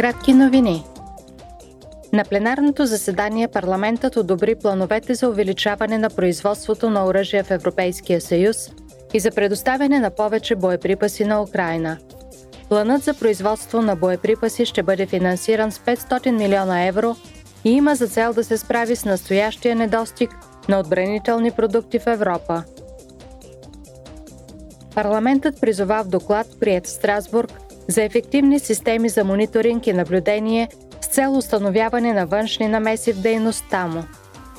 Кратки новини. На пленарното заседание парламентът одобри плановете за увеличаване на производството на оръжия в Европейския съюз и за предоставяне на повече боеприпаси на Украина. Планът за производство на боеприпаси ще бъде финансиран с 500 милиона евро и има за цел да се справи с настоящия недостиг на отбранителни продукти в Европа. Парламентът призова в доклад, прият в Страсбург, за ефективни системи за мониторинг и наблюдение с цел установяване на външни намеси в дейността му.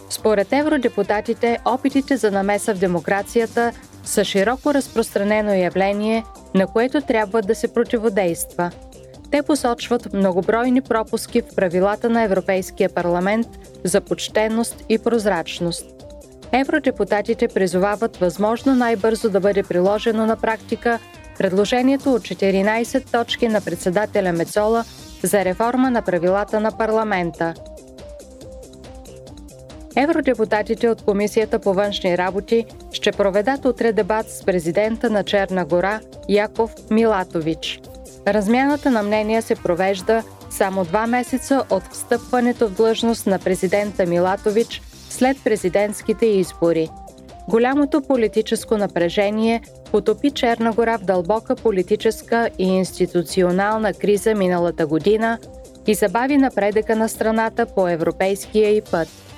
Според евродепутатите, опитите за намеса в демокрацията са широко разпространено явление, на което трябва да се противодейства. Те посочват многобройни пропуски в правилата на Европейския парламент за почтенност и прозрачност. Евродепутатите призовават възможно най-бързо да бъде приложено на практика предложението от 14 точки на председателя Мецола за реформа на правилата на парламента. Евродепутатите от Комисията по външни работи ще проведат утре дебат с президента на Черна гора Яков Милатович. Размяната на мнения се провежда само два месеца от встъпването в длъжност на президента Милатович след президентските избори. Голямото политическо напрежение потопи Черна гора в дълбока политическа и институционална криза миналата година и забави напредъка на страната по европейския и път –